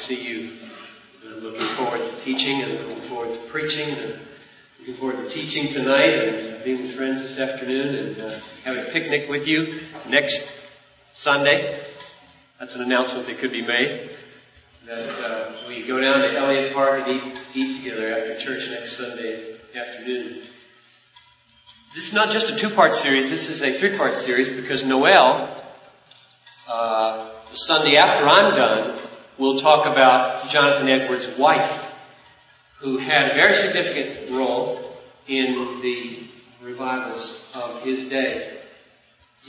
see you. I'm looking forward to teaching and looking forward to preaching and looking forward to teaching tonight and being with friends this afternoon and uh, having a picnic with you next Sunday. That's an announcement that could be made. That uh, we go down to Elliott Park and eat, eat together after church next Sunday afternoon. This is not just a two-part series. This is a three-part series because Noel, uh, the Sunday after I'm done, will talk about Jonathan Edwards' wife, who had a very significant role in the revivals of his day.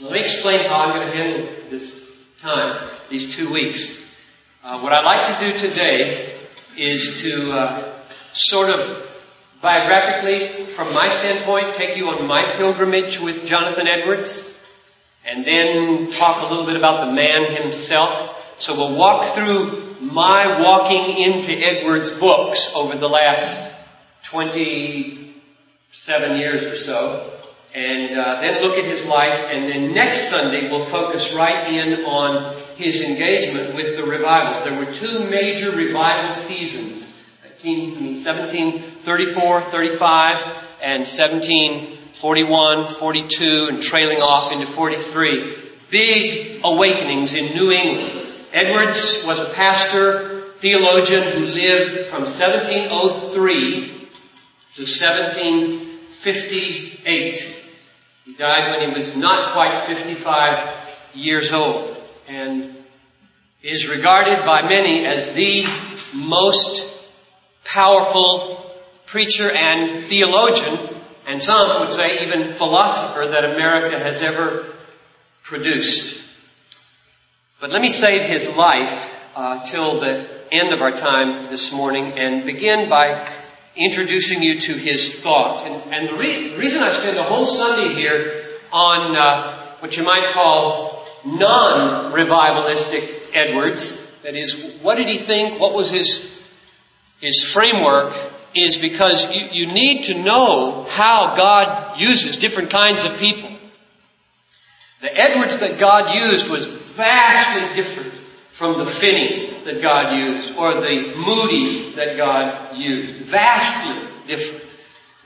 Let me explain how I'm going to handle this time, these two weeks. Uh, what I'd like to do today is to uh, sort of biographically, from my standpoint, take you on my pilgrimage with Jonathan Edwards, and then talk a little bit about the man himself. So we'll walk through my walking into Edwards' books over the last 27 years or so, and uh, then look at his life, and then next Sunday we'll focus right in on his engagement with the revivals. There were two major revival seasons 1734, 35, and 1741, 42, and trailing off into 43. Big awakenings in New England. Edwards was a pastor, theologian who lived from 1703 to 1758. He died when he was not quite 55 years old and is regarded by many as the most powerful preacher and theologian, and some would say even philosopher that America has ever produced. But let me save his life uh, till the end of our time this morning and begin by introducing you to his thought. And, and the, re- reason I spend the whole Sunday here on uh, what you might call non-revivalistic Edwards, that is, what did he think? What was his his framework is because you, you need to know how God uses different kinds of people. The Edwards that God used was vastly different from the Finney that God used or the Moody that God used. Vastly different.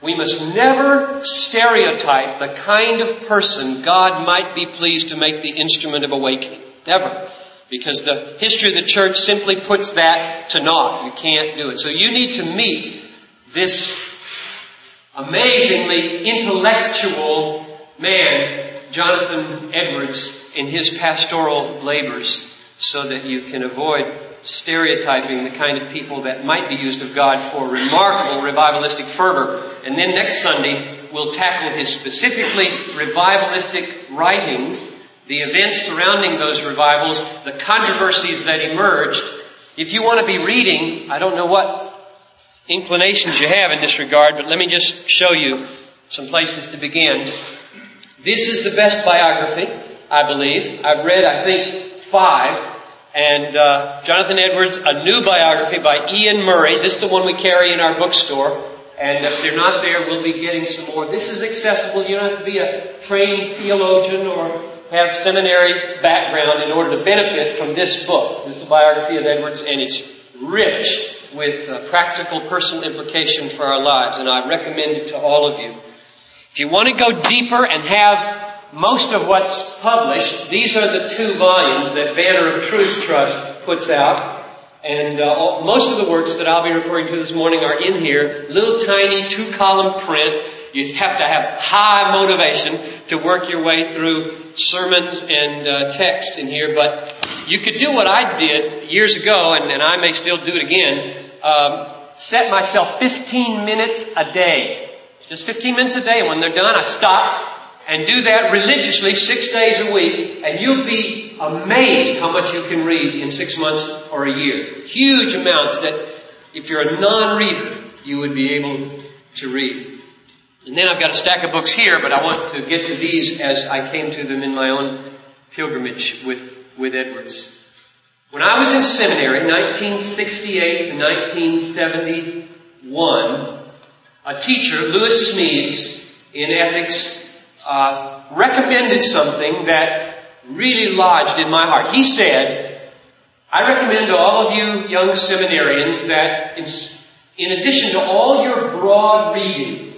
We must never stereotype the kind of person God might be pleased to make the instrument of awakening. Never. Because the history of the church simply puts that to naught. You can't do it. So you need to meet this amazingly intellectual man, Jonathan Edwards, in his pastoral labors so that you can avoid stereotyping the kind of people that might be used of God for remarkable revivalistic fervor. And then next Sunday, we'll tackle his specifically revivalistic writings the events surrounding those revivals, the controversies that emerged. If you want to be reading, I don't know what inclinations you have in this regard, but let me just show you some places to begin. This is the best biography, I believe. I've read, I think, five. And uh, Jonathan Edwards, a new biography by Iain Murray. This is the one we carry in our bookstore. And if they're not there, we'll be getting some more. This is accessible. You don't have to be a trained theologian or have seminary background in order to benefit from this book. This is a biography of Edwards and it's rich with uh, practical personal implication for our lives and I recommend it to all of you. If you want to go deeper and have most of what's published, these are the two volumes that Banner of Truth Trust puts out. And uh, all, most of the works that I'll be referring to this morning are in here, little tiny two column print. You have to have high motivation to work your way through sermons and uh, text in here, but you could do what I did years ago, and, and I may still do it again. Um, set myself 15 minutes a day. Just 15 minutes a day. And when they're done, I stop and do that religiously six days a week, and you'll be amazed how much you can read in six months or a year. Huge amounts that if you're a non-reader, you would be able to read. And then I've got a stack of books here, but I want to get to these as I came to them in my own pilgrimage with, with Edwards. When I was in seminary, 1968 to 1971, a teacher, Lewis Smedes, in ethics, uh, recommended something that really lodged in my heart. He said, I recommend to all of you young seminarians that in, in addition to all your broad reading,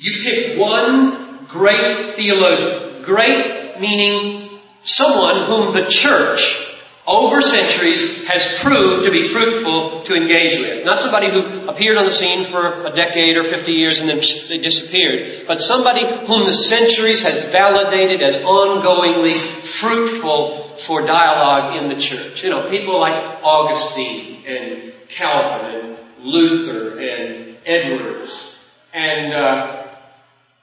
you pick one great theologian. Great meaning someone whom the church over centuries has proved to be fruitful to engage with. Not somebody who appeared on the scene for a decade or 50 years and then they disappeared, but somebody whom the centuries has validated as ongoingly fruitful for dialogue in the church. You know, people like Augustine and Calvin and Luther and Edwards. And uh,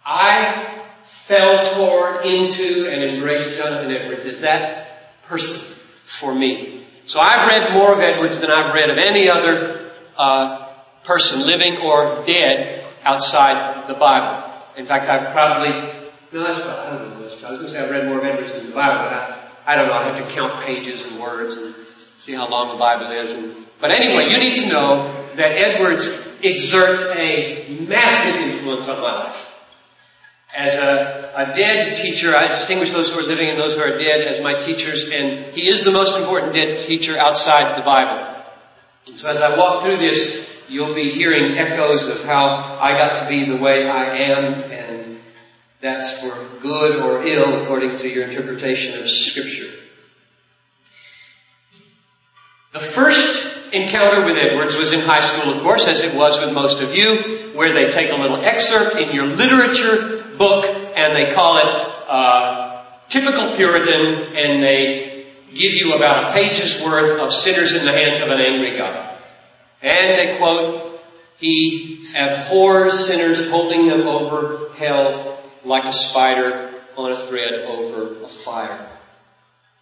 I fell toward into and embraced Jonathan Edwards as that person for me. So I've read more of Edwards than I've read of any other uh, person, living or dead, outside the Bible. In fact, I've probably no, that's I don't know. I was going to say I've read more of Edwards than the Bible, but I, I don't know. I have to count pages and words and see how long the Bible is. And, but anyway, you need to know that Edwards exerts a massive influence on my life. As a, a dead teacher, I distinguish those who are living and those who are dead as my teachers, and he is the most important dead teacher outside the Bible. And so as I walk through this, you'll be hearing echoes of how I got to be the way I am, and that's for good or ill according to your interpretation of Scripture. The first encounter with Edwards was in high school, of course, as it was with most of you, where they take a little excerpt in your literature book and they call it uh, Typical Puritan and they give you about a page's worth of sinners in the hands of an angry God. And they quote, He abhors sinners holding them over hell like a spider on a thread over a fire.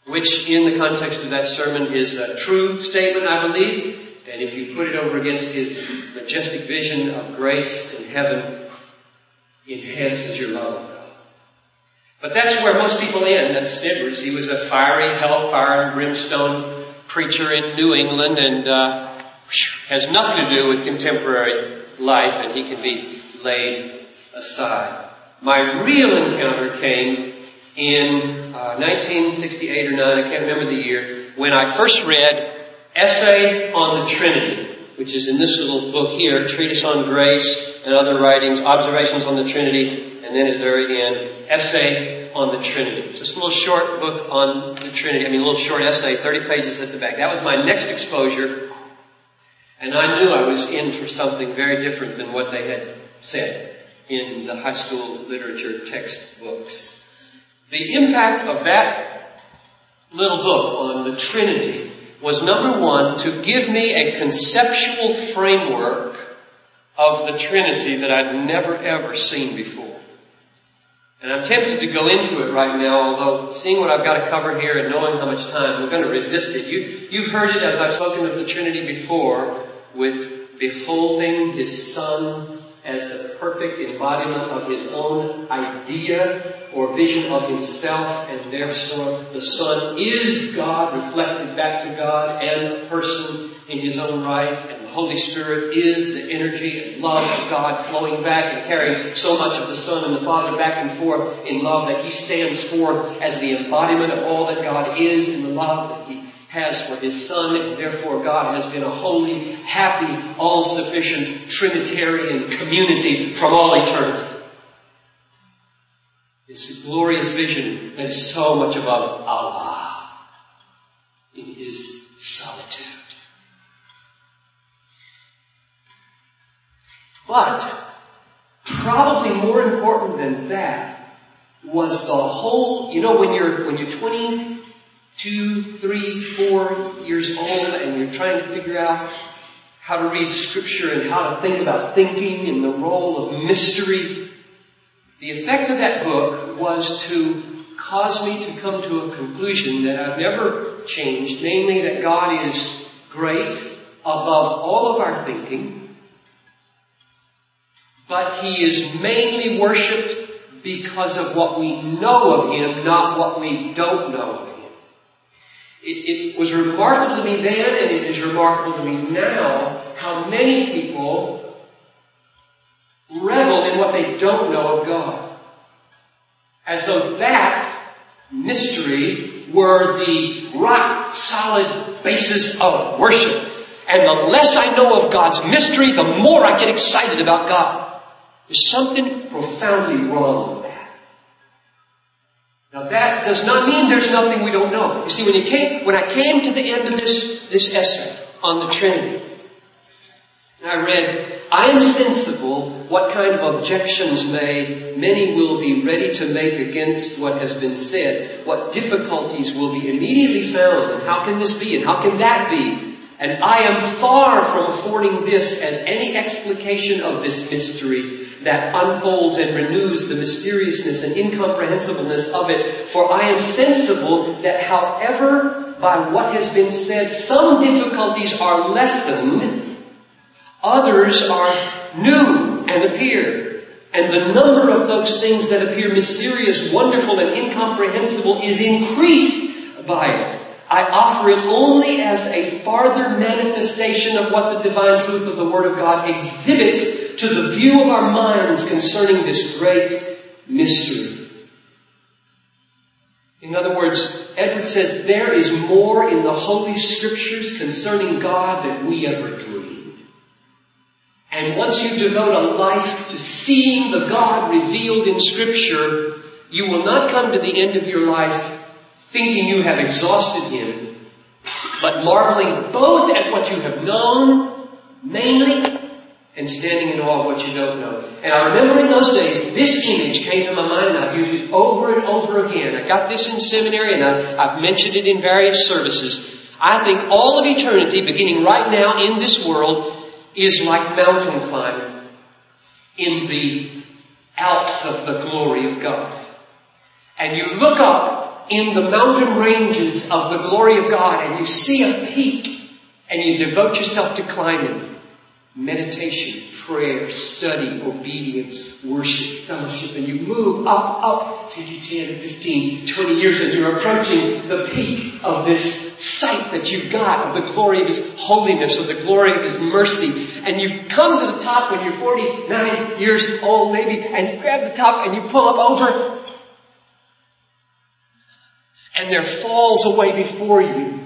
Which in the context of that sermon is a true statement, I believe. And if you put it over against his majestic vision of grace in heaven, enhances your love of God. But that's where most people end. That's Edwards. He was a fiery hellfire and brimstone preacher in New England and uh, has nothing to do with contemporary life and he can be laid aside. My real encounter came in uh, 1968 or 9, I can't remember the year, when I first read Essay on the Trinity which is in this little book here, Treatise on Grace and other writings, Observations on the Trinity, and then at the very end, Essay on the Trinity. Just a little short book on the Trinity, I mean a little short essay, 30 pages at the back. That was my next exposure, and I knew I was in for something very different than what they had said in the high school literature textbooks. The impact of that little book on the Trinity was number one, to give me a conceptual framework of the Trinity that I'd never ever seen before. And I'm tempted to go into it right now, although seeing what I've got to cover here and knowing how much time, we're going to resist it. You, you've heard it as I've spoken of the Trinity before with beholding His Son as the perfect embodiment of his own idea or vision of himself, and therefore the Son is God, reflected back to God, and a person in his own right, and the Holy Spirit is the energy and love of God flowing back and carrying so much of the Son and the Father back and forth in love that he stands forth as the embodiment of all that God is in the love that he has for his son, therefore God has been a holy, happy, all-sufficient Trinitarian community from all eternity. A glorious vision that is so much above Allah in his solitude. But probably more important than that was the whole, you know, when you're, when you're 20, two, three, four years old and you're trying to figure out how to read scripture and how to think about thinking and the role of mystery, the effect of that book was to cause me to come to a conclusion that I've never changed, namely that God is great above all of our thinking, but He is mainly worshipped because of what we know of Him, not what we don't know of Him. It, it, was remarkable to me then, and it is remarkable to me now, how many people revel in what they don't know of God. As though that mystery were the rock solid basis of worship. And the less I know of God's mystery, the more I get excited about God. There's something profoundly wrong. Now that does not mean there's nothing we don't know. You see, when you came, when I came to the end of this, this essay on the Trinity, I read, I am sensible what kind of objections may many will be ready to make against what has been said, what difficulties will be immediately found, and how can this be, and how can that be? And I am far from affording this as any explication of this mystery that unfolds and renews the mysteriousness and incomprehensibleness of it, for I am sensible that however by what has been said some difficulties are lessened, Others are new and appear. And the number of those things that appear mysterious, wonderful, and incomprehensible is increased by it. I offer it only as a farther manifestation of what the divine truth of the Word of God exhibits to the view of our minds concerning this great mystery. In other words, Edward says there is more in the Holy Scriptures concerning God than we ever dreamed. And once you devote a life to seeing the God revealed in scripture, you will not come to the end of your life thinking you have exhausted Him, but marveling both at what you have known, mainly, and standing in awe of what you don't know. And I remember in those days, this image came to my mind and I've used it over and over again. I got this in seminary and I, have mentioned it in various services. I think all of eternity, beginning right now in this world, is like mountain climbing in the Alps of the glory of God. And you look up in the mountain ranges of the glory of God and you see a peak and you devote yourself to climbing meditation, prayer, study, obedience, worship, fellowship, and you move up, up to 10, 15, 20 years and you're approaching the peak of this sight that you've got of the glory of His holiness, of the glory of His mercy. And you come to the top when you're 49 years old maybe, and you grab the top and you pull up over and there falls away before you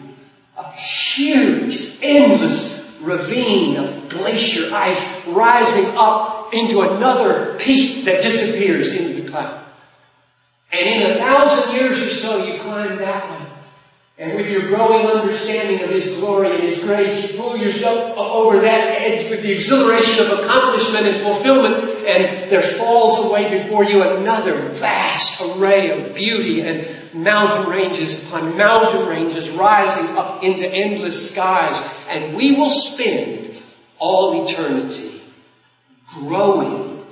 a huge, endless ravine of glacier ice rising up into another peak that disappears into the cloud. And in a thousand years or so, you climb that one. And with your growing understanding of His glory and His grace, you pull yourself over that edge with the exhilaration of accomplishment and fulfillment, and there falls away before you another vast array of beauty and mountain ranges upon mountain ranges rising up into endless skies. And we will spend all eternity growing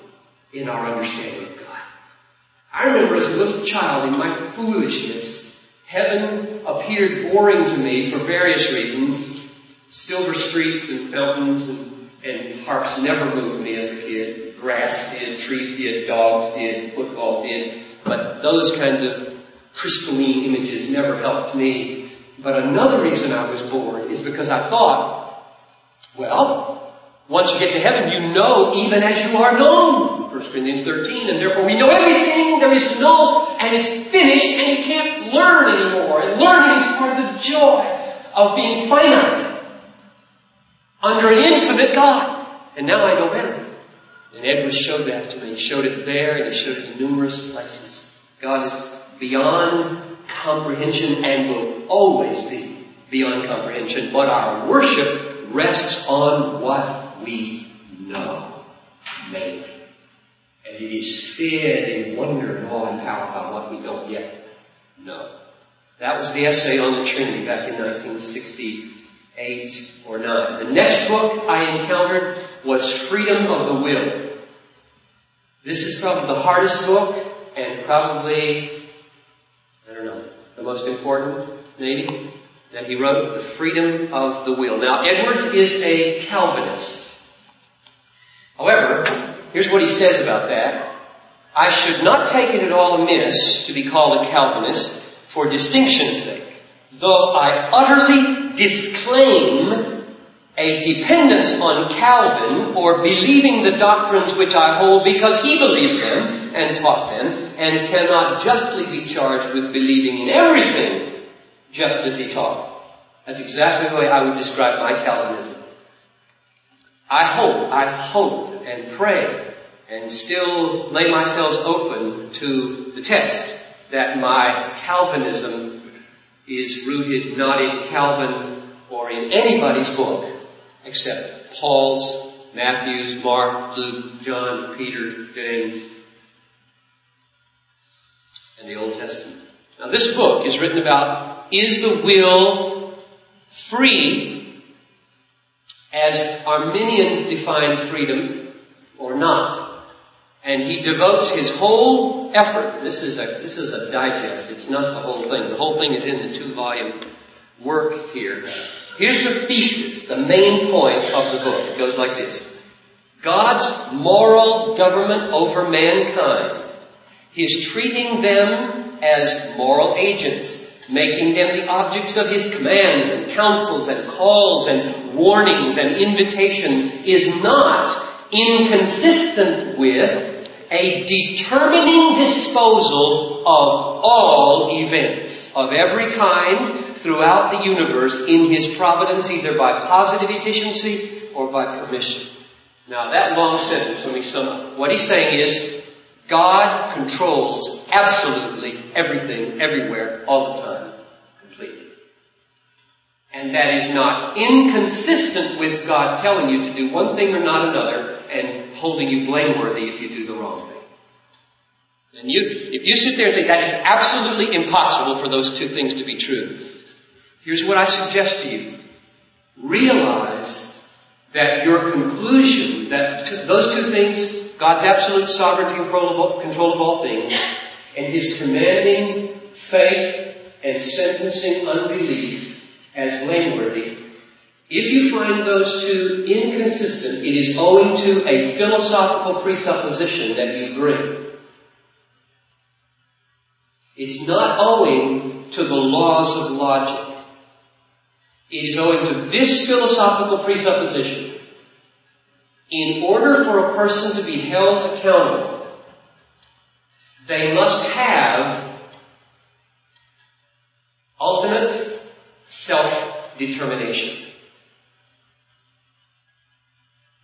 in our understanding of God. I remember as a little child in my foolishness, Heaven appeared boring to me for various reasons. Silver streets and fountains and, and harps never moved me as a kid. Grass did, trees did, dogs did, football did. But those kinds of crystalline images never helped me. But another reason I was bored is because I thought, well, once you get to heaven, you know even as you are known. 1 Corinthians 13, and therefore we know everything there is to know, and it's finished, and you can't learn anymore. And learning is part of the joy of being finite under an infinite God. And now I know better. And Edwards showed that to me. He showed it there, and he showed it in numerous places. God is beyond comprehension and will always be beyond comprehension, but our worship rests on what we know mainly. And it is fed and wonder and awe and power by what we don't yet know. That was the essay on the Trinity back in 1968 or 9. The next book I encountered was Freedom of the Will. This is probably the hardest book and probably, I don't know, the most important, maybe, that he wrote, The Freedom of the Will. Now, Edwards is a Calvinist. Here's what he says about that. I should not take it at all amiss to be called a Calvinist for distinction's sake, though I utterly disclaim a dependence on Calvin or believing the doctrines which I hold because he believed them and taught them and cannot justly be charged with believing in everything just as he taught. That's exactly the way I would describe my Calvinism. I hope, I hope and pray and still lay myself open to the test that my Calvinism is rooted not in Calvin or in anybody's book except Paul's, Matthew's, Mark, Luke, John, Peter, James, and the Old Testament. Now this book is written about is the will free as Arminians define freedom or not? And he devotes his whole effort. This is a, this is a digest. It's not the whole thing. The whole thing is in the two volume work here. Here's the thesis, the main point of the book. It goes like this. God's moral government over mankind. He's treating them as moral agents, making them the objects of His commands and counsels and calls and warnings and invitations is not inconsistent with a determining disposal of all events of every kind throughout the universe in His providence, either by positive efficiency or by permission. Now that long sentence, let me sum up. What he's saying is, God controls absolutely everything, everywhere, all the time, completely. And that is not inconsistent with God telling you to do one thing or not another and holding you blameworthy if you do the wrong thing. And you, if you sit there and say that is absolutely impossible for those two things to be true, here's what I suggest to you. Realize that your conclusion that those two things, God's absolute sovereignty and control of all things, and His commanding faith and sentencing unbelief as blameworthy, if you find those two inconsistent, it is owing to a philosophical presupposition that you bring. It's not owing to the laws of logic. It is owing to this philosophical presupposition. In order for a person to be held accountable, they must have ultimate self-determination.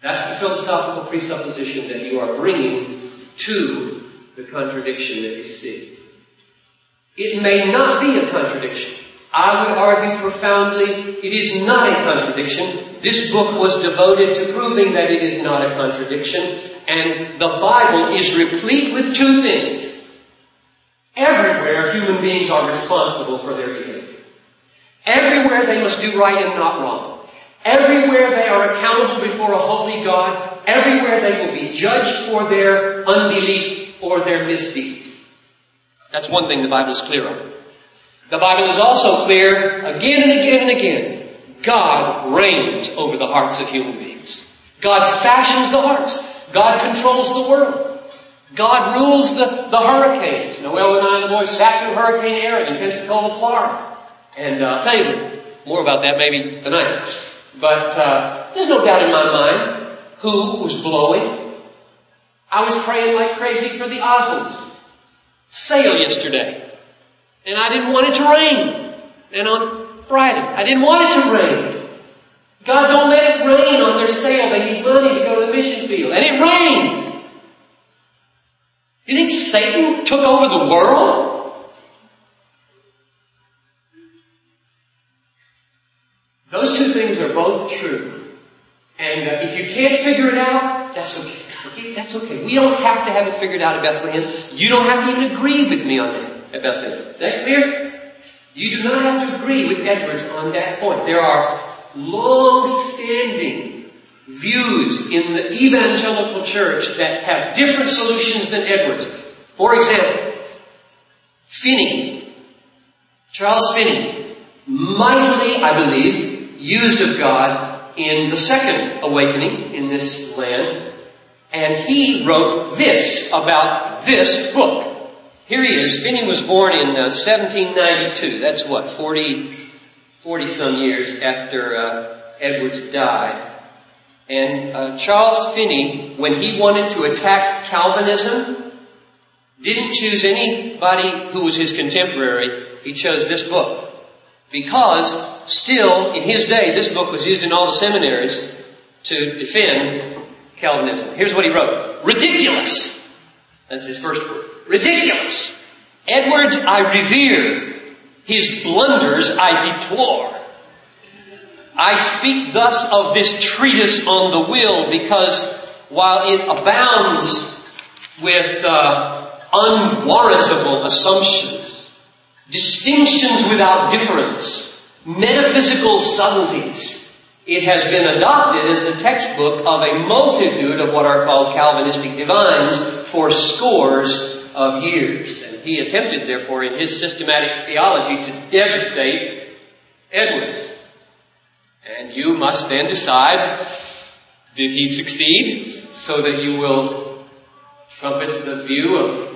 That's the philosophical presupposition that you are bringing to the contradiction that you see. It may not be a contradiction. I would argue profoundly it is not a contradiction. This book was devoted to proving that it is not a contradiction. And the Bible is replete with two things. Everywhere human beings are responsible for their behavior. Everywhere they must do right and not wrong. Everywhere they are accountable before a holy God. Everywhere they will be judged for their unbelief or their misdeeds. That's one thing the Bible is clear on. The Bible is also clear again and again and again. God reigns over the hearts of human beings. God fashions the hearts. God controls the world. God rules the, the hurricanes. Noel and I and the boys sat through Hurricane Erin in Pensacola, Florida. And uh, I'll tell you more about that maybe tonight. But uh, there's no doubt in my mind who was blowing. I was praying like crazy for the Osmonds sale yesterday. And I didn't want it to rain. And on Friday, I didn't want it to rain. God don't let it rain on their sale. They need money to go to the mission field. And it rained. You think Satan took over the world? Those two things are both true. And uh, if you can't figure it out, that's okay. Okay, that's okay. We don't have to have it figured out at Bethlehem. You don't have to even agree with me on that at Bethlehem. Is that clear? You do not have to agree with Edwards on that point. There are long-standing views in the evangelical church that have different solutions than Edwards. For example, Finney, Charles Finney, mightily, I believe, used of God in the second awakening in this land, and he wrote this about this book. Here he is. Finney was born in uh, 1792. That's what, 40, 40 some years after uh, Edwards died. And uh, Charles Finney, when he wanted to attack Calvinism, didn't choose anybody who was his contemporary. He chose this book. Because still, in his day, this book was used in all the seminaries to defend Calvinism. Here's what he wrote. Ridiculous! That's his first word. Ridiculous! Edwards I revere. His blunders I deplore. I speak thus of this treatise on the will because while it abounds with uh, unwarrantable assumptions, distinctions without difference, metaphysical subtleties, it has been adopted as the textbook of a multitude of what are called Calvinistic divines for scores of years. And he attempted, therefore, in his systematic theology to devastate Edwards. And you must then decide, did he succeed? So that you will trumpet the view of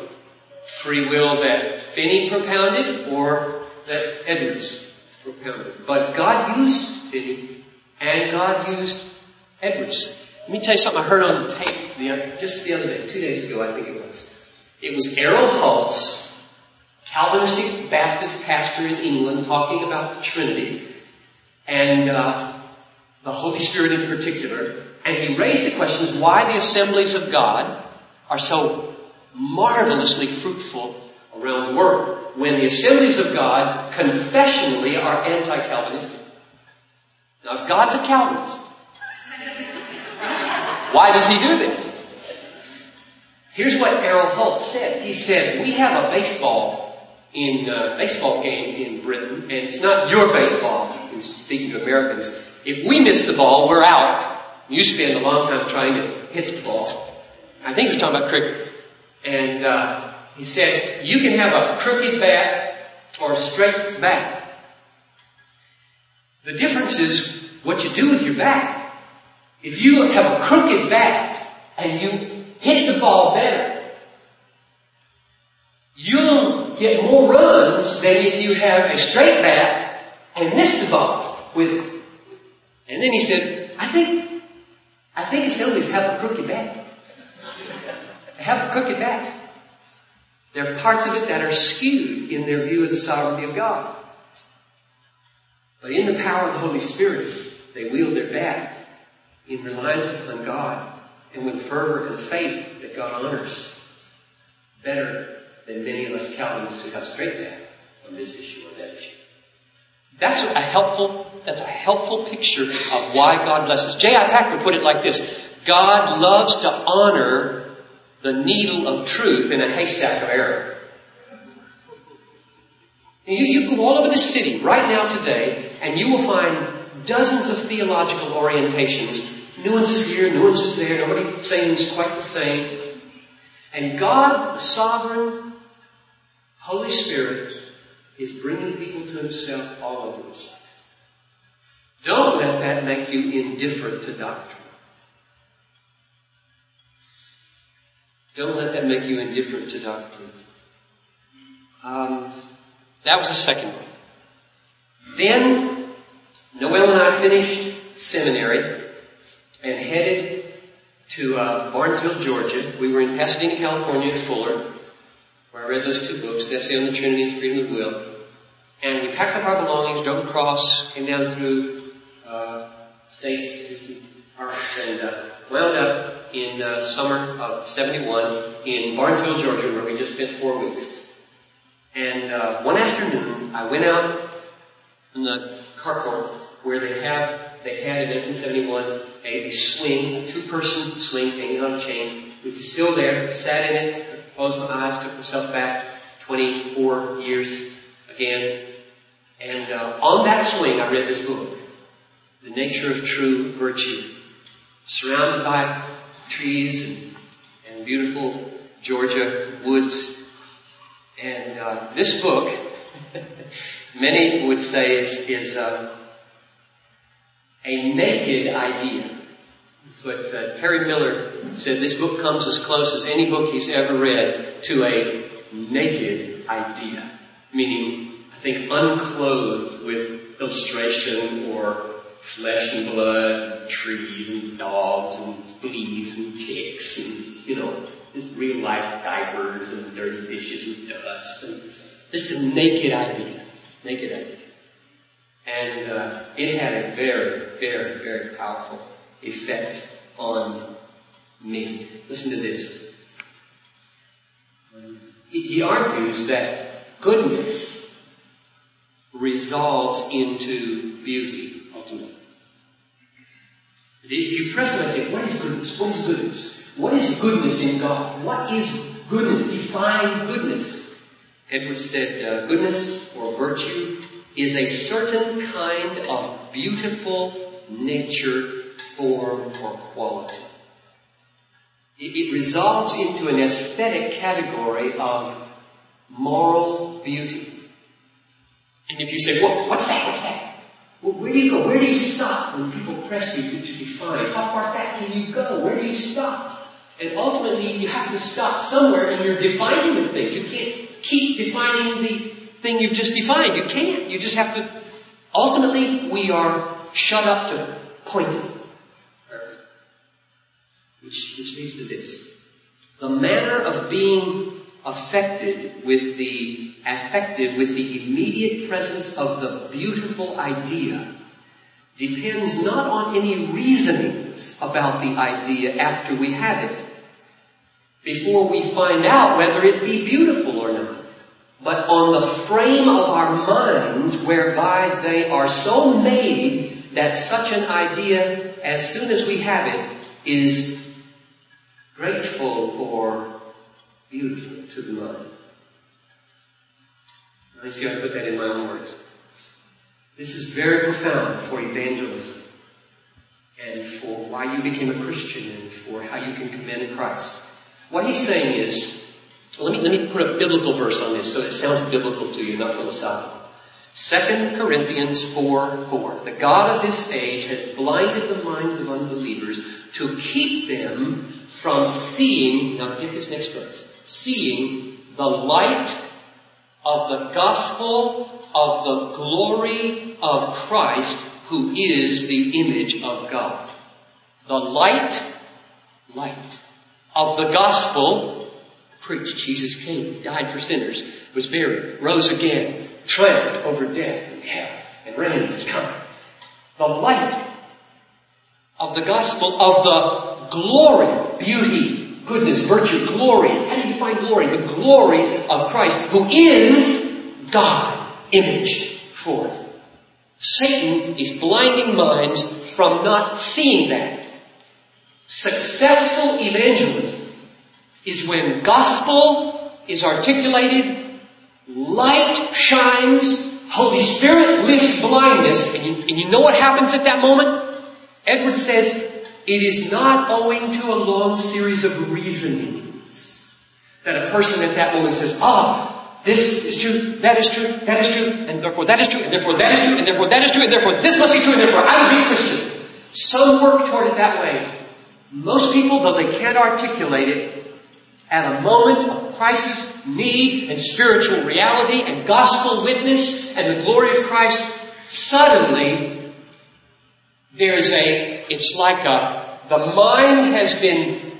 free will that Finney propounded or that Edwards propounded. But God used Finney and God used Edwards. Let me tell you something I heard on the tape the, just the other day, two days ago I think it was. It was Errol Hulse, Calvinistic Baptist pastor in England, talking about the Trinity and uh, the Holy Spirit in particular. And he raised the question why the assemblies of God are so marvelously fruitful around the world when the assemblies of God confessionally are anti-Calvinistic. Now, if God's a Calvinist, why does he do this? Here's what Errol Hulse said. He said, we have a baseball in uh, baseball game in Britain, and it's not your baseball. Speaking to Americans, if we miss the ball, we're out. You spend a long time trying to hit the ball. I think you're talking about cricket. And uh, he said, you can have a crooked bat or a straight bat. The difference is what you do with your bat. If you have a crooked bat and you hit the ball better, you'll get more runs than if you have a straight bat and miss the ball with it. And then he said, I think, I think assemblies have a crooked bat. Have a crooked bat. There are parts of it that are skewed in their view of the sovereignty of God. But in the power of the Holy Spirit, they wield their bat in reliance upon God and with fervor and faith that God honors better than many of us Calvinists who have straight bat on this issue or that issue. That's a helpful, that's a helpful picture of why God blesses. J.I. Packer put it like this. God loves to honor the needle of truth in a haystack of error. You, you go all over the city right now today, and you will find dozens of theological orientations. Nuances here, nuances there, nobody saying quite the same. And God, the sovereign, Holy Spirit, is bringing people to Himself all over the place. Don't let that make you indifferent to doctrine. Don't let that make you indifferent to doctrine. Um, that was the second one. Then, Noel and I finished seminary and headed to uh, Barnesville, Georgia. We were in Pasadena, California at Fuller, where I read those two books, the Essay on the Trinity and Freedom of Will. And we packed up our belongings, drove across, came down through uh, states, and uh, wound up in uh, summer of 71 in Barnesville, Georgia, where we just spent four weeks. And uh, one afternoon, I went out in the carport where they have, they had in 1971 a swing, a two-person swing hanging on a chain, which is still there. Sat in it, closed my eyes, took myself back 24 years again. And uh, on that swing, I read this book, The Nature of True Virtue, surrounded by trees and, and beautiful Georgia woods. And uh, this book, many would say, is, is uh, a naked idea. But uh, Perry Miller said this book comes as close as any book he's ever read to a naked idea, meaning, I think, unclothed with illustration or flesh and blood, trees and dogs and fleas and ticks and, you know, just real life diapers and dirty dishes and dust and just a naked idea. Naked idea. And uh, it had a very, very, very powerful effect on me. Listen to this. He argues that goodness resolves into beauty ultimately. If you press and say, what is goodness? What is goodness? What is goodness in God? What is goodness? Define goodness. Edwards said, uh, goodness or virtue is a certain kind of beautiful nature, form, or quality. It, it resolves into an aesthetic category of moral beauty. And if you say, well, what's that? What's that? Well, where do you go? Where do you stop when people press you to, define? How far back can you go? Where do you stop? And ultimately, you have to stop somewhere and you're defining the thing. You can't keep defining the thing you've just defined. You can't. You just have to, ultimately, we are shut up to pointing. Which, which leads to this. The manner of being affected with the, affected with the immediate presence of the beautiful idea depends not on any reasonings about the idea after we have it, before we find out whether it be beautiful or not, but on the frame of our minds whereby they are so made that such an idea, as soon as we have it, is grateful or beautiful to the mind. I see I put that in my own words. This is very profound for evangelism and for why you became a Christian and for how you can commend Christ. What he's saying is, let me, let me put a biblical verse on this so it sounds biblical to you, not philosophical. 2 Corinthians 4, 4. The God of this age has blinded the minds of unbelievers to keep them from seeing, now get this next verse, seeing the light of the gospel of the glory of Christ who is the image of God. The light, light of the gospel preached. Jesus came, died for sinners, was buried, rose again, triumphed over death and hell, and reigns is coming. The light of the gospel of the glory, beauty, goodness, virtue, glory. How do you define glory? The glory of Christ, who is God imaged forth. Satan is blinding minds from not seeing that. Successful evangelism is when gospel is articulated, light shines, Holy Spirit lifts blindness, and you, and you know what happens at that moment? Edward says, it is not owing to a long series of reasonings that a person at that moment says, ah, this is true, that is true, that is true, and therefore that is true, and therefore that is true, and therefore that is true, and therefore this must be true, and therefore I will be a Christian. Some work toward it that way. Most people, though they can't articulate it, at a moment of crisis, need, and spiritual reality, and gospel witness, and the glory of Christ, suddenly there's a, it's like a, the mind has been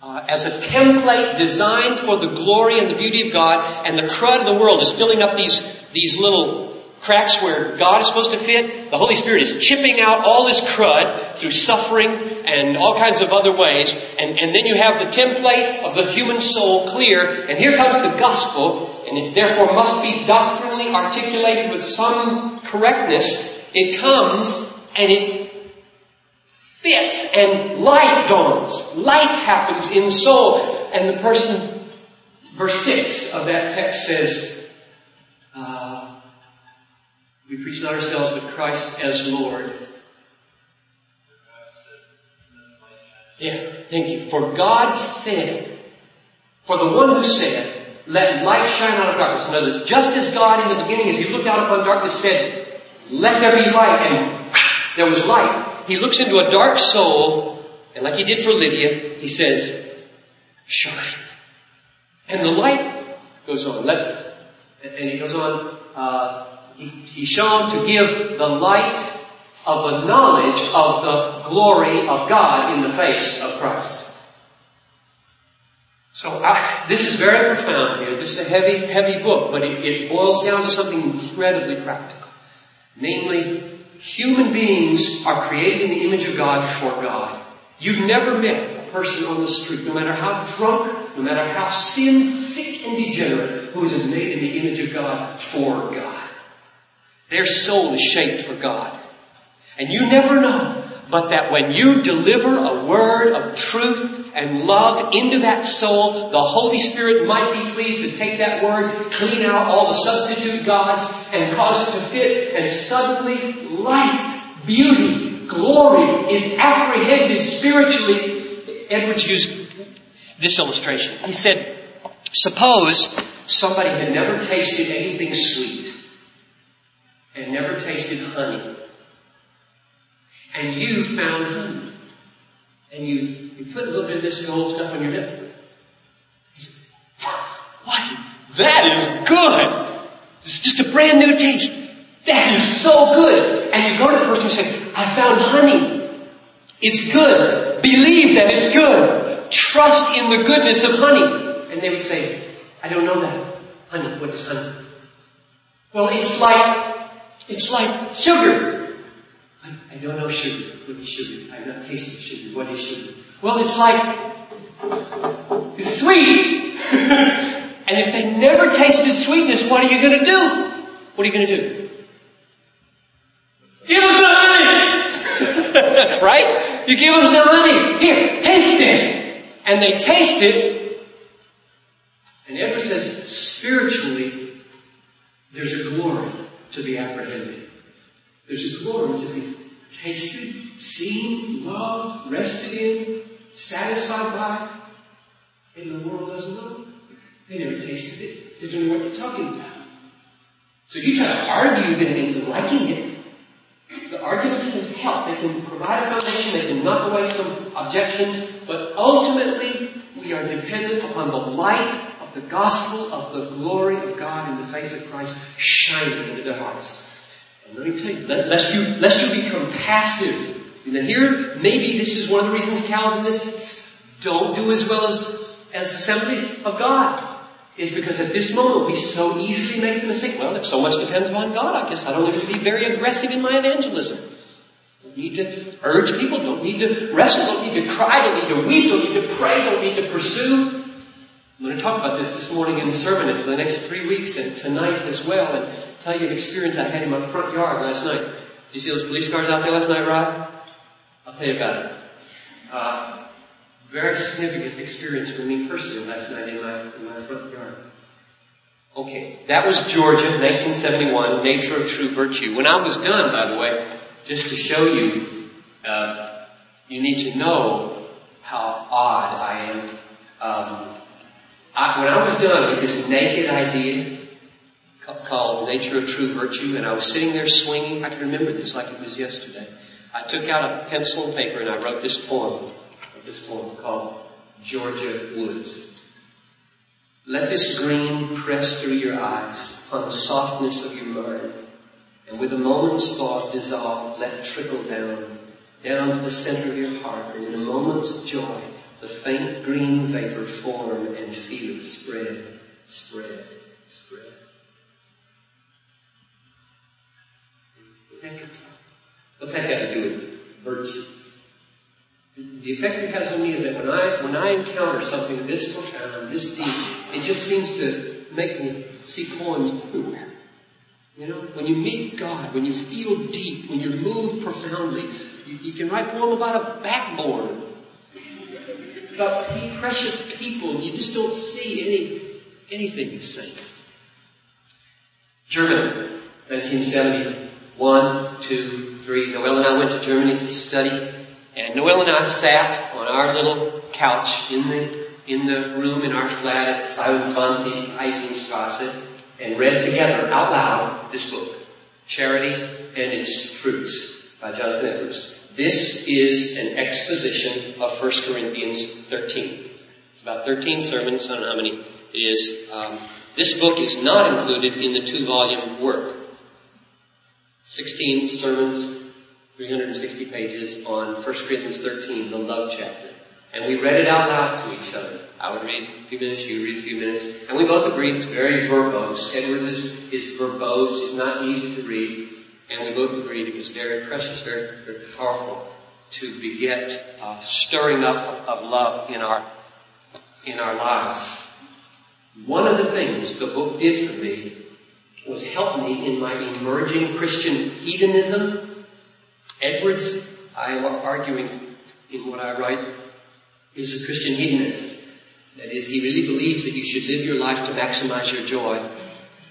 uh, as a template designed for the glory and the beauty of God, and the crud of the world is filling up these, these little cracks where God is supposed to fit. The Holy Spirit is chipping out all this crud through suffering and all kinds of other ways. And, and then you have the template of the human soul clear. And here comes the gospel, and it therefore must be doctrinally articulated with some correctness. It comes and it fits and light dawns. Light happens in the soul. And the person, verse 6 of that text says, uh, we preach not ourselves, but Christ as Lord. Yeah, thank you. For God said, for the one who said, let light shine out of darkness. In other words, just as God in the beginning, as he looked out upon darkness, said, let there be light, and there was light. He looks into a dark soul, and like he did for Lydia, he says, shine. And the light goes on. Let, and he goes on, uh, he, he shone to give the light of the knowledge of the glory of God in the face of Christ. So I, this is very profound here. This is a heavy, heavy book, but it, it boils down to something incredibly practical. Namely, human beings are created in the image of God for God. You've never met a person on the street, no matter how drunk, no matter how sin sick and degenerate, who is made in the image of God for God. Their soul is shaped for God. And you never know but that when you deliver a word of truth and love into that soul, the Holy Spirit might be pleased to take that word, clean out all the substitute gods, and cause it to fit, and suddenly light, beauty, glory is apprehended spiritually. Edwards used this illustration. He said, suppose somebody had never tasted anything sweet and never tasted honey and you found honey. And you, you put a little bit of this gold stuff on your lip. He said, what? That is good. It's just a brand new taste. That is so good. And you go to the person and say, I found honey. It's good. Believe that it's good. Trust in the goodness of honey. And they would say, I don't know that. Honey, what is honey? Well, it's like, it's like sugar. I, I don't know sugar. What is sugar? I've not tasted sugar. What is sugar? Well, it's like, it's sweet. and if they never tasted sweetness, what are you going to do? What are you going to do? Give them some honey! right? You give them some honey. Here, taste this. And they taste it. And Edward says, spiritually, there's a glory to be apprehended. There's a glory to be tasted, seen, loved, rested in, satisfied by, and the world doesn't know. They never tasted it. They don't know what you're talking about. So you try to argue them into liking it. The arguments can help. They can provide a foundation. They can knock away some objections. But ultimately, we are dependent upon the light of the gospel of the glory of God in the face of Christ shining into their hearts. Let me tell you, lest you, lest you become passive. Now here, maybe this is one of the reasons Calvinists don't do as well as, as assemblies of God. Is because at this moment we so easily make the mistake, well, if so much depends upon God, I guess I don't need to be very aggressive in my evangelism. Don't need to urge people, don't need to wrestle, don't need to cry, don't need to weep, don't need to pray, don't need to pursue. I'm going to talk about this this morning in the sermon and for the next three weeks and tonight as well. And tell you an experience I had in my front yard last night. Did you see those police cars out there last night, Rod? I'll tell you about it. Uh, very significant experience for me personally last night in my, in my front yard. Okay, that was Georgia, 1971, Nature of True Virtue. When I was done, by the way, just to show you, uh, you need to know how odd I am. Um, I, when I was done with this naked idea called Nature of True Virtue, and I was sitting there swinging. I can remember this like it was yesterday. I took out a pencil and paper and I wrote this poem, this poem called Georgia Woods. Let this green press through your eyes upon the softness of your mind, and with a moment's thought dissolve, let trickle down, down to the center of your heart, and in a moment's joy, the faint green vapor form and feel it spread, spread, spread. What's that got to do with virtue? The effect it has on me is that when I when I encounter something this profound, this deep, it just seems to make me see poems everywhere. You know, when you meet God, when you feel deep, when you're moved profoundly, you, you can write a poem about a backbone, about precious people, you just don't see any anything the same. Germany, 1970. One, two, three. Noel and I went to Germany to study, and Noel and I sat on our little couch in the in the room in our flat at 27 Eisenstrasse and read together out loud this book, Charity and Its Fruits by Jonathan Edwards. This is an exposition of 1 Corinthians 13. It's about 13 sermons, I don't know how many it is. Um, this book is not included in the two volume work. 16 sermons, 360 pages on 1 Corinthians 13, the love chapter. And we read it out loud to each other. I would read a few minutes, you read a few minutes. And we both agreed it's very verbose. Edwards is, is verbose. It's not easy to read. And we both agreed it was very precious, very, very powerful to beget uh, stirring up of, of love in our in our lives. One of the things the book did for me was help me in my emerging Christian hedonism. Edwards, I am arguing in what I write, is a Christian hedonist. That is, he really believes that you should live your life to maximize your joy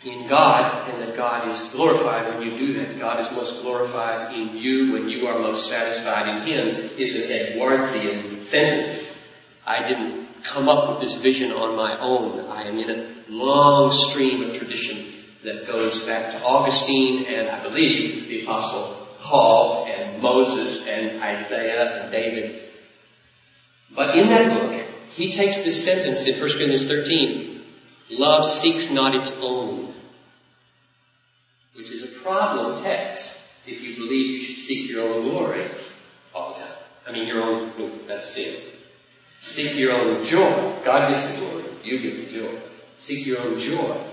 in God and that God is glorified when you do that. God is most glorified in you when you are most satisfied in Him is an Edwardsian sentence. I didn't come up with this vision on my own. I am in a long stream of tradition that goes back to Augustine and I believe the apostle Paul and Moses and Isaiah and David. But in that book, he takes this sentence in 1 Corinthians 13, love seeks not its own, which is a problem text if you believe you should seek your own glory all the time. I mean, your own, no, that's sin. Seek your own joy. God gives the glory. You give the joy. Seek your own joy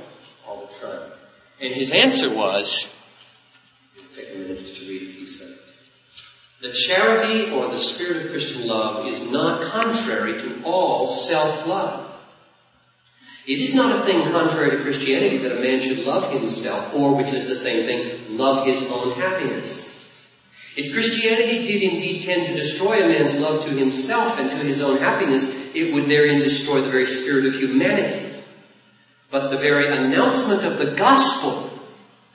all the time. And his answer was, take a minute just to read piece of it. The charity or the spirit of Christian love is not contrary to all self-love. It is not a thing contrary to Christianity that a man should love himself, or which is the same thing, love his own happiness. If Christianity did indeed tend to destroy a man's love to himself and to his own happiness, it would therein destroy the very spirit of humanity. But the very announcement of the gospel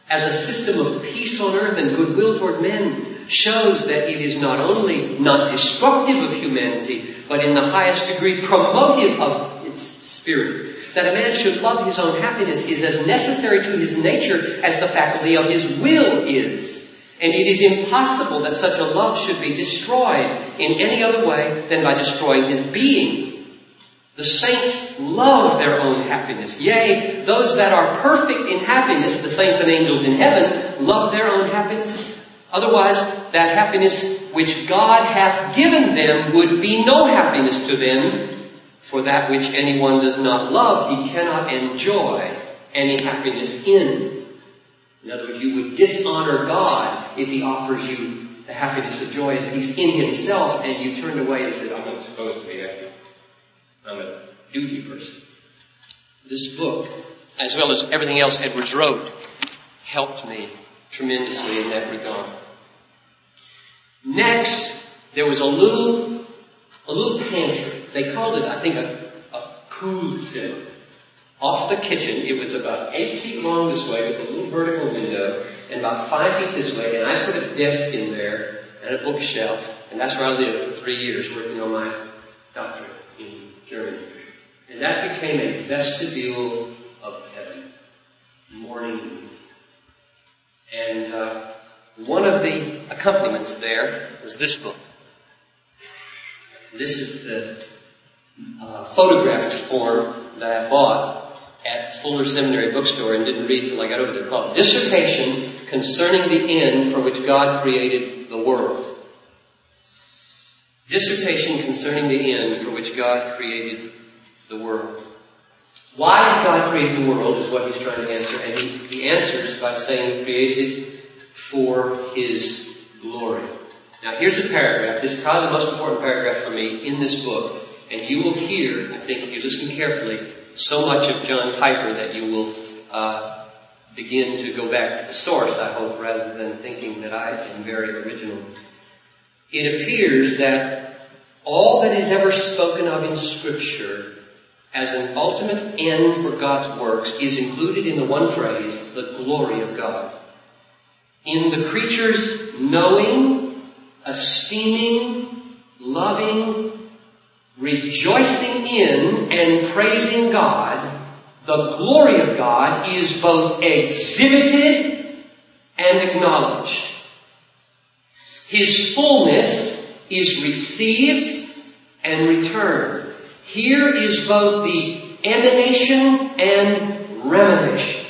as a system of peace on earth and goodwill toward men shows that it is not only not destructive of humanity, but in the highest degree promotive of its spirit. That a man should love his own happiness is as necessary to his nature as the faculty of his will is. And it is impossible that such a love should be destroyed in any other way than by destroying his being. The saints love their own happiness. Yea, those that are perfect in happiness, the saints and angels in heaven, love their own happiness. Otherwise, that happiness which God hath given them would be no happiness to them, for that which anyone does not love, he cannot enjoy any happiness in. In other words, you would dishonor God if he offers you the happiness of joy and peace in himself and you turned away and said, I'm not supposed to be happy. I'm a duty person. This book, as well as everything else Edwards wrote, helped me tremendously in that regard. Next, there was a little, a little pantry. They called it, I think, a, a Kuhlzimmer. Off the kitchen, it was about eight feet long this way with a little vertical window and about five feet this way, and I put a desk in there and a bookshelf, and that's where I lived for three years working on my doctorate in Germany. And that became a vestibule of heaven, morning. And uh, one of the accompaniments there was this book. This is the uh, photographed form that I bought at Fuller Seminary bookstore and didn't read till I got over there called Dissertation Concerning the End for Which God Created the World. Dissertation concerning the end for which God created the world. Why did God create the world is what he's trying to answer, and he, he answers by saying he created it for his glory. Now here's the paragraph. This is probably the most important paragraph for me in this book, and you will hear, I think if you listen carefully, so much of John Piper that you will uh, begin to go back to the source, I hope, rather than thinking that I am very original. It appears that all that is ever spoken of in Scripture as an ultimate end for God's works is included in the one phrase, the glory of God. In the creature's knowing, esteeming, loving, rejoicing in and praising God, the glory of God is both exhibited and acknowledged. His fullness is received and returned. Here is both the emanation and remanation.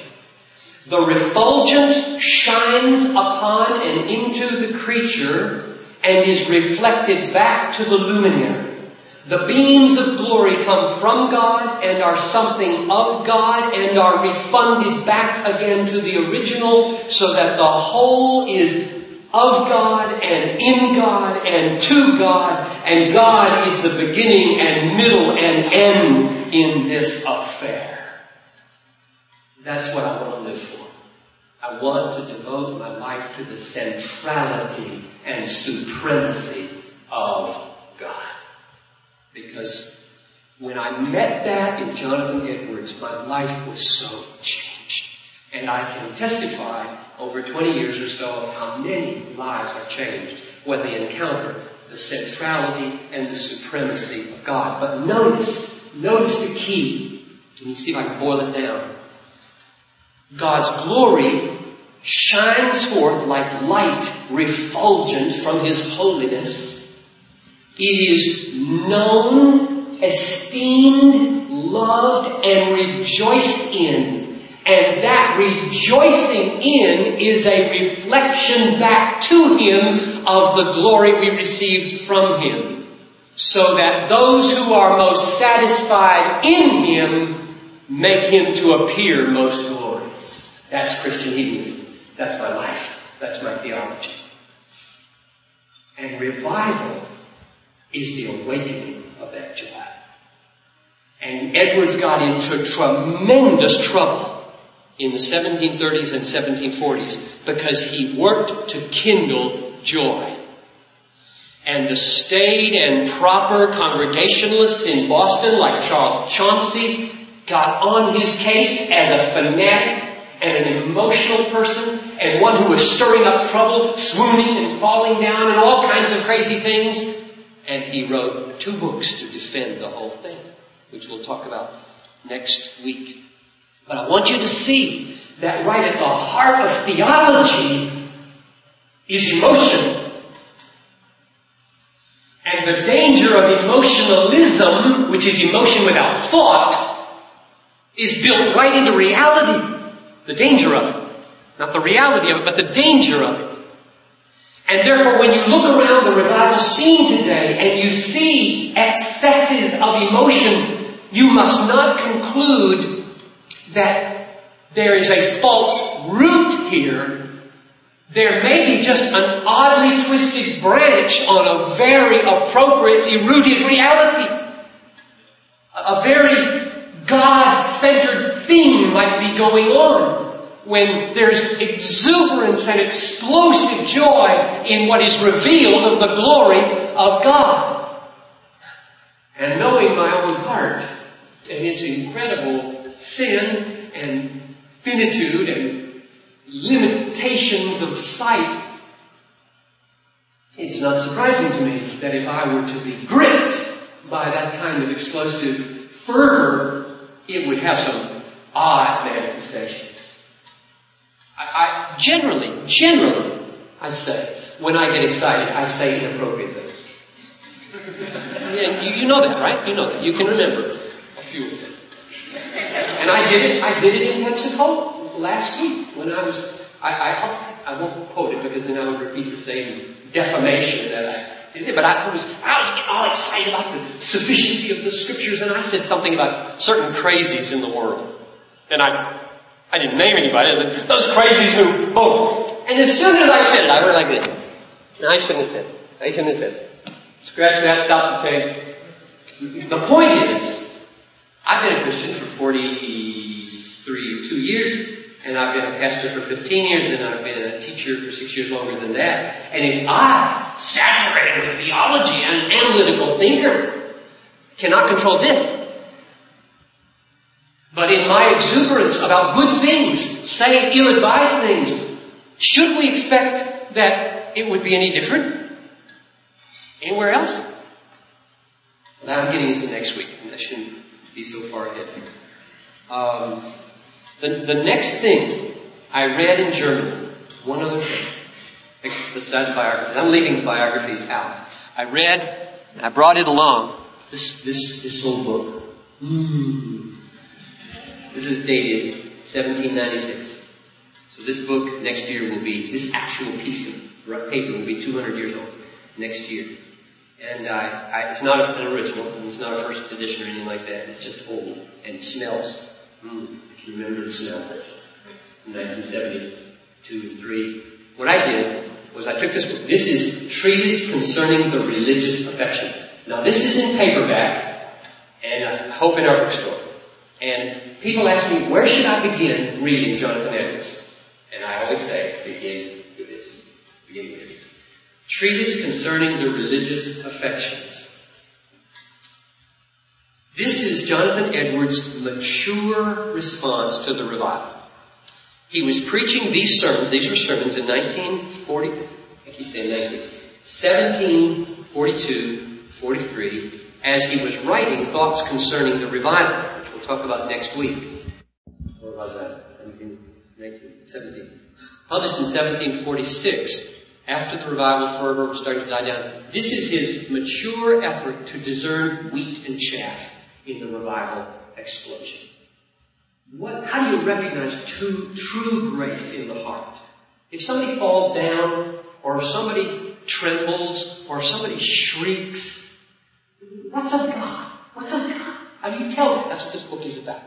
The refulgence shines upon and into the creature and is reflected back to the luminary. The beams of glory come from God and are something of God and are refunded back again to the original so that the whole is of God and in God and to God and God is the beginning and middle and end in this affair. That's what I want to live for. I want to devote my life to the centrality and supremacy of God. Because when I met that in Jonathan Edwards, my life was so changed. And I can testify over 20 years or so of how many lives are changed when they encounter the centrality and the supremacy of God. But notice, notice the key. Let me see if I can boil it down. God's glory shines forth like light refulgent from His holiness. It is known, esteemed, loved, and rejoiced in. And that rejoicing in is a reflection back to Him of the glory we received from Him. So that those who are most satisfied in Him make Him to appear most glorious. That's Christian hedonism. That's my life. That's my theology. And revival is the awakening of that joy. And Edwards got into tremendous trouble in the 1730s and 1740s because he worked to kindle joy. And the staid and proper Congregationalists in Boston, like Charles Chauncy, got on his case as a fanatic and an emotional person and one who was stirring up trouble, swooning and falling down and all kinds of crazy things. And he wrote two books to defend the whole thing, which we'll talk about next week. But I want you to see that right at the heart of theology is emotion. And the danger of emotionalism, which is emotion without thought, is built right into reality. The danger of it. Not the reality of it, but the danger of it. And therefore, when you look around the revival scene today and you see excesses of emotion, you must not conclude that there is a false root here. There may be just an oddly twisted branch on a very appropriately rooted reality. A very God-centered thing might be going on when there's exuberance and explosive joy in what is revealed of the glory of God. And knowing my own heart and its incredible sin and finitude and limitations of sight, it is not surprising to me that if I were to be gripped by that kind of explosive fervor, it would have some odd manifestations. I, I generally, generally, I say, when I get excited, I say inappropriate things. and you, you know that, right? You know that. You can remember a few of them. And I did it, I did it in Hudson Pensacola last week when I was, I, I, I won't quote it because then I would repeat the same defamation that I did. But I was, I was getting all excited about the sufficiency of the scriptures and I said something about certain crazies in the world. And I I didn't name anybody. I those crazies who, oh. And as soon as I said it, I went like this. I shouldn't have said it. I shouldn't have said it. Scratch that, stop the tape. The point is, I've been a Christian for 43, two years, and I've been a pastor for 15 years, and I've been a teacher for six years longer than that. And if I, saturated with theology and an analytical thinker, cannot control this, but in my exuberance about good things, saying ill-advised things, should we expect that it would be any different anywhere else? That I'm getting into next week, and that shouldn't be so far ahead. Um, the, the next thing I read in German, one other thing, besides biographies. I'm leaving biographies out. I read, I brought it along, this, this, this little book. Mm. This is dated 1796. So this book next year will be, this actual piece of paper will be 200 years old next year. And I, I, it's not an original, and it's not a first edition or anything like that. It's just old and smells. Mm, I can remember the smell. 1972 and 3. What I did was I took this book. This is Treatise Concerning the Religious Affections. Now this is in paperback, and I hope in our bookstore. And people ask me, where should I begin reading Jonathan Edwards? And I always say, begin with this. Begin with this. Treatise Concerning the Religious Affections. This is Jonathan Edwards' mature response to the revival. He was preaching these sermons, these were sermons in 1940, I keep saying 19, 1742, 43, as he was writing thoughts concerning the revival, we'll talk about next week. Or was that? 1917. Published in 1746, after the revival fervor was starting to die down. This is his mature effort to discern wheat and chaff in the revival explosion. What, how do you recognize true, true grace in the heart? If somebody falls down, or if somebody trembles, or somebody shrieks, what's of God? What's of God? How do you tell that? That's what this book is about.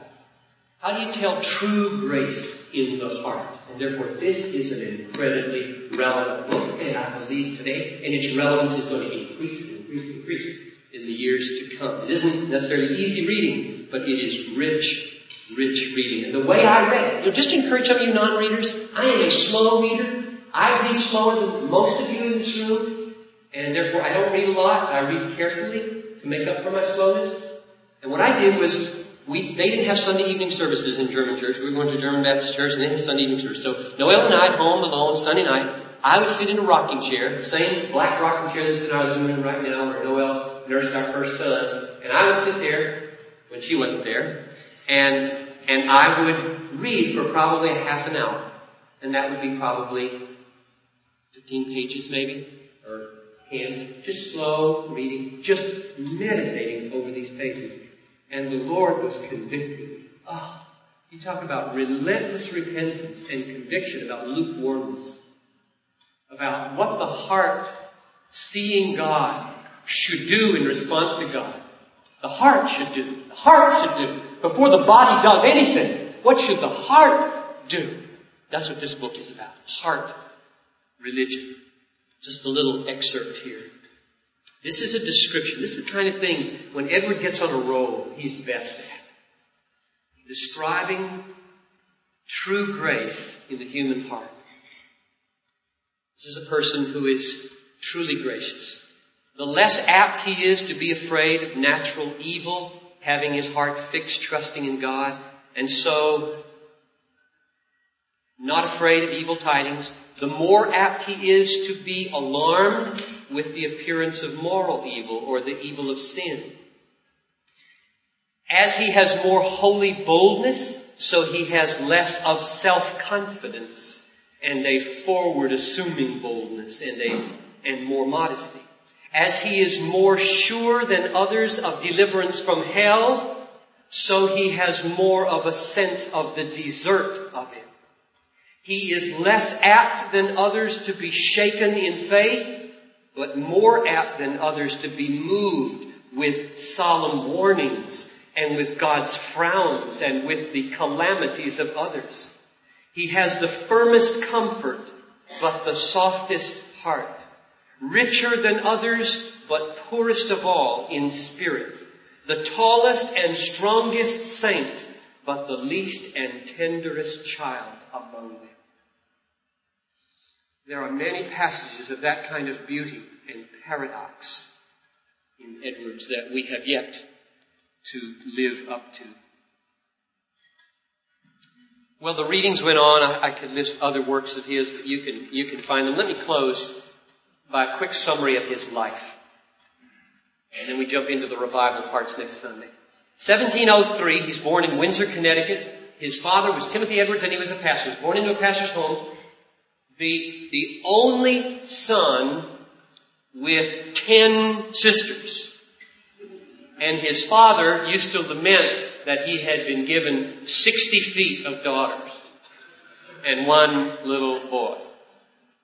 How do you tell true grace in the heart? And therefore, this is an incredibly relevant book, and I believe today, and its relevance is going to increase, increase, increase in the years to come. It isn't necessarily easy reading, but it is rich rich reading. And the way I read it, just to encourage some of you non-readers, I am a slow reader. I read slower than most of you in this room, and therefore I don't read a lot. I read carefully to make up for my slowness. And what I did was, we, they didn't have Sunday evening services in German church. We going to German Baptist church and they had Sunday evening service. So Noel and I home alone Sunday night, I would sit in a rocking chair, same black rocking chair that's in our living room right now where Noel nursed our first son. And I would sit there when she wasn't there and, and I would read for probably a half an hour. And that would be probably 15 pages maybe, or 10. Just slow reading, just meditating over these pages. And the Lord was convicted. me. Oh, you talk about relentless repentance and conviction about lukewarmness. About what the heart, seeing God, should do in response to God. The heart should do. The heart should do. Before the body does anything, what should the heart do? That's what this book is about. Heart religion. Just a little excerpt here. This is a description. This is the kind of thing when Edward gets on a roll, he's best at. Describing true grace in the human heart. This is a person who is truly gracious. The less apt he is to be afraid of natural evil, having his heart fixed, trusting in God, and so not afraid of evil tidings, the more apt he is to be alarmed with the appearance of moral evil or the evil of sin. As he has more holy boldness, so he has less of self-confidence and a forward assuming boldness and a, and more modesty. As he is more sure than others of deliverance from hell, so he has more of a sense of the desert of it. He is less apt than others to be shaken in faith, but more apt than others to be moved with solemn warnings and with God's frowns and with the calamities of others. He has the firmest comfort, but the softest heart richer than others, but poorest of all in spirit, the tallest and strongest saint, but the least and tenderest child among them. There are many passages of that kind of beauty and paradox in Edwards that we have yet to live up to. Well, the readings went on. I, I could list other works of his, but you can, you can find them. Let me close by a quick summary of his life. And then we jump into the revival parts next Sunday. 1703, he's born in Windsor, Connecticut. His father was Timothy Edwards and he was a pastor. He was born into a pastor's home. The, the only son with ten sisters. And his father used to lament that he had been given 60 feet of daughters and one little boy.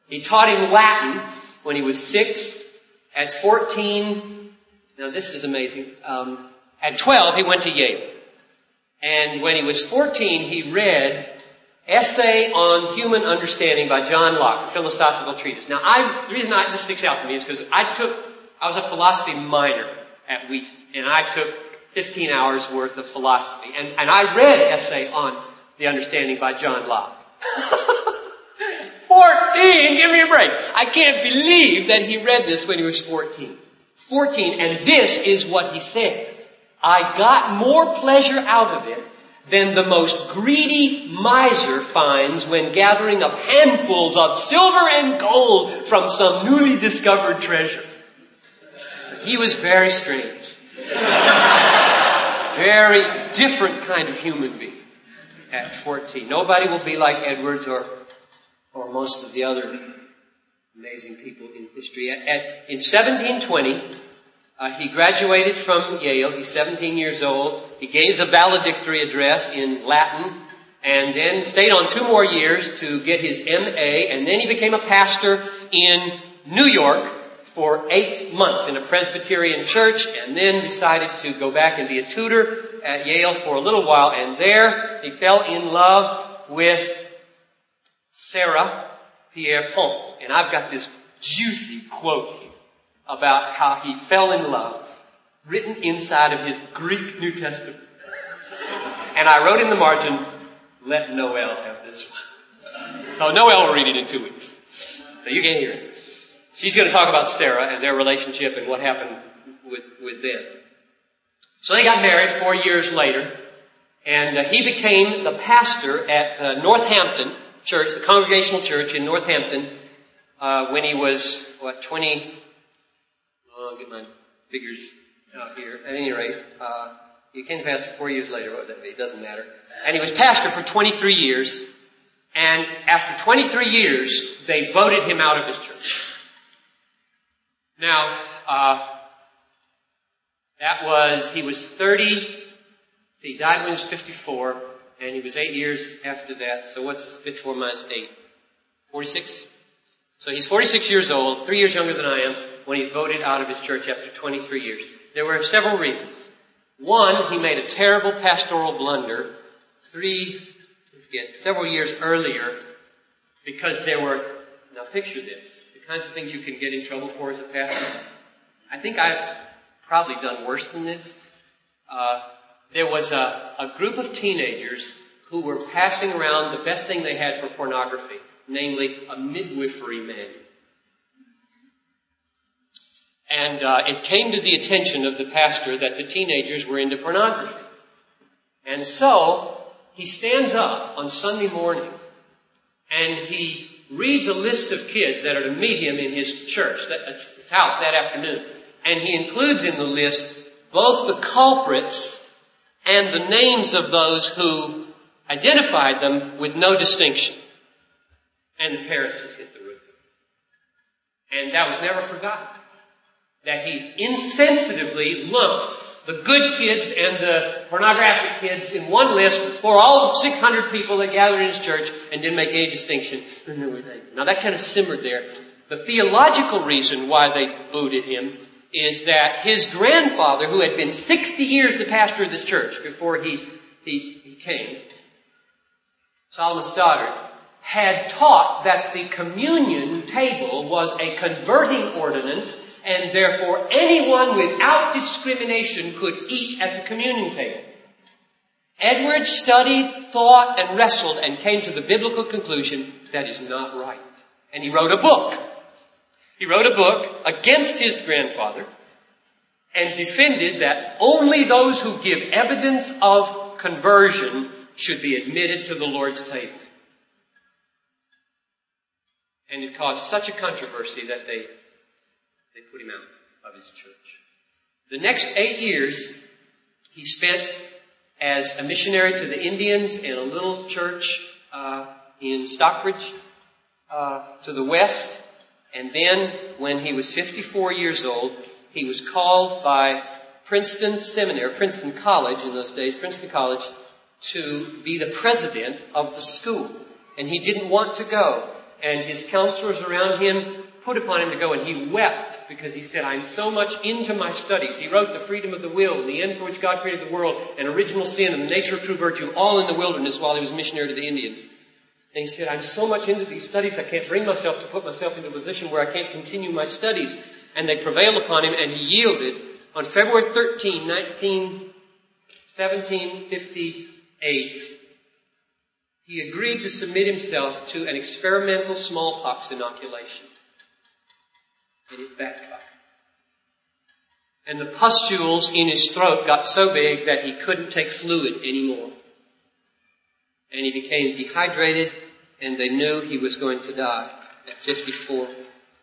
He taught him Latin when he was six, At 14, now this is amazing. Um, at 12, he went to Yale. And when he was 14, he read Essay on Human Understanding by John Locke, a philosophical treatise. Now, I, the reason I, this sticks out to me is because I took, I was a philosophy minor at Wheaton, and I took 15 hours worth of philosophy. And, and I read Essay on the Understanding by John Locke. 14! Give me a break. I can't believe that he read this when he was 14. 14, and this is what he said. I got more pleasure out of it than the most greedy miser finds when gathering up handfuls of silver and gold from some newly discovered treasure. He was very strange. very different kind of human being at 14. Nobody will be like Edwards or, or most of the other amazing people in history. At, at, in 1720, uh, he graduated from Yale. He's 17 years old. He gave the valedictory address in Latin and then stayed on two more years to get his MA and then he became a pastor in New York for eight months in a Presbyterian church and then decided to go back and be a tutor at Yale for a little while and there he fell in love with Sarah Pierpont. And I've got this juicy quote about how he fell in love, written inside of his Greek New Testament. And I wrote in the margin, let Noel have this one. Oh, Noel will read it in two weeks. So you can hear it. She's going to talk about Sarah and their relationship and what happened with, with them. So they got married four years later, and uh, he became the pastor at uh, Northampton Church, the Congregational Church in Northampton, uh, when he was, what, 20, I'll get my figures out here. At any rate, uh, he came to pastor four years later. What would that be? It doesn't matter. And he was pastor for 23 years. And after 23 years, they voted him out of his church. Now, uh, that was, he was 30, he died when he was 54, and he was eight years after that. So what's 54 minus 8? 46? So he's 46 years old, three years younger than I am when he's voted out of his church after 23 years. There were several reasons. One, he made a terrible pastoral blunder three, forget, several years earlier because there were, now picture this, the kinds of things you can get in trouble for as a pastor. I think I've probably done worse than this. Uh, there was a, a group of teenagers who were passing around the best thing they had for pornography, namely a midwifery manual. And uh, it came to the attention of the pastor that the teenagers were into pornography. And so he stands up on Sunday morning and he reads a list of kids that are to meet him in his church, his house that afternoon. And he includes in the list both the culprits and the names of those who identified them with no distinction. And the parents just hit the roof. And that was never forgotten that he insensitively lumped the good kids and the pornographic kids in one list for all 600 people that gathered in his church and didn't make any distinction. Now that kind of simmered there. The theological reason why they booted him is that his grandfather, who had been 60 years the pastor of this church before he, he, he came, Solomon Stoddard, had taught that the communion table was a converting ordinance and therefore anyone without discrimination could eat at the communion table. Edwards studied, thought, and wrestled and came to the biblical conclusion that is not right. And he wrote a book. He wrote a book against his grandfather and defended that only those who give evidence of conversion should be admitted to the Lord's table. And it caused such a controversy that they they put him out of his church. The next eight years, he spent as a missionary to the Indians in a little church uh, in Stockbridge uh, to the west. And then, when he was 54 years old, he was called by Princeton Seminary, Princeton College in those days, Princeton College, to be the president of the school. And he didn't want to go. And his counselors around him put upon him to go and he wept because he said, I'm so much into my studies. He wrote The Freedom of the Will, The End for Which God Created the World, and Original Sin, and The Nature of True Virtue, all in the wilderness while he was missionary to the Indians. And he said, I'm so much into these studies, I can't bring myself to put myself into a position where I can't continue my studies. And they prevailed upon him and he yielded on February 13, 19, 1758. He agreed to submit himself to an experimental smallpox inoculation. And it backfired. And the pustules in his throat got so big that he couldn't take fluid anymore. And he became dehydrated and they knew he was going to die at 54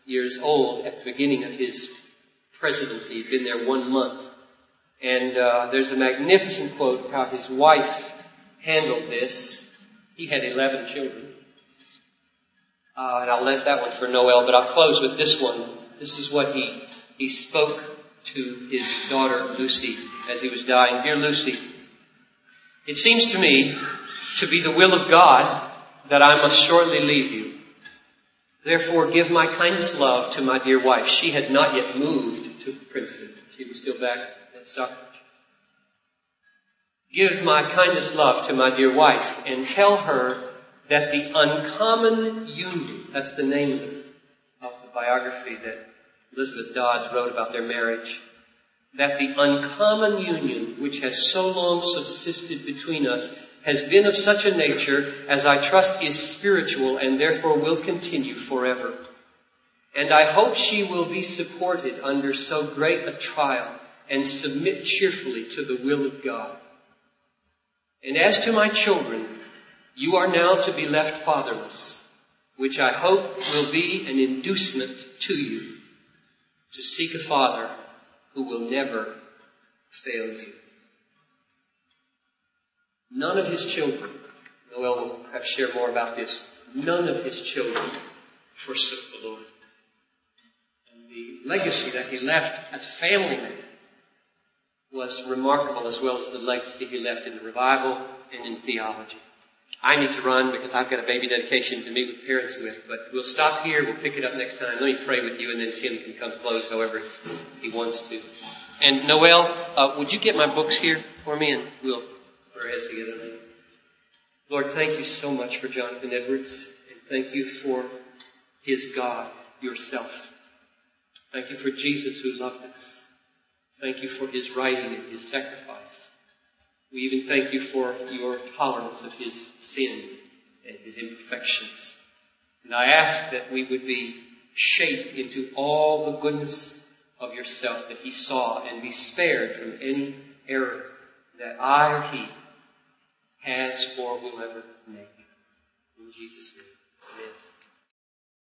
years old at the beginning of his presidency. He'd been there one month. And uh, there's a magnificent quote how his wife handled this. He had 11 children. Uh, and I'll let that one for Noel, but I'll close with this one. This is what he, he spoke to his daughter Lucy as he was dying. Dear Lucy, it seems to me to be the will of God that I must shortly leave you. Therefore give my kindest love to my dear wife. She had not yet moved to Princeton. She was still back at Stockbridge. Give my kindest love to my dear wife and tell her that the uncommon union, that's the name of the biography that Elizabeth Dodds wrote about their marriage, that the uncommon union which has so long subsisted between us has been of such a nature as I trust is spiritual and therefore will continue forever. And I hope she will be supported under so great a trial and submit cheerfully to the will of God. And as to my children, you are now to be left fatherless, which I hope will be an inducement to you to seek a father who will never fail you. None of his children, Noel will perhaps share more about this, none of his children forsook the Lord. And the legacy that he left as a family man was remarkable as well as the legacy he left in the revival and in theology. I need to run because I've got a baby dedication to meet with parents with, but we'll stop here. We'll pick it up next time. Let me pray with you and then Tim can come close however he wants to. And Noel, uh, would you get my books here for me and we'll heads together. Lord, thank you so much for Jonathan Edwards and thank you for his God, yourself. Thank you for Jesus who loved us. Thank you for his writing and his sacrifice. We even thank you for your tolerance of his sin and his imperfections. And I ask that we would be shaped into all the goodness of yourself that he saw and be spared from any error that I or he has or will ever make. In Jesus' name, amen.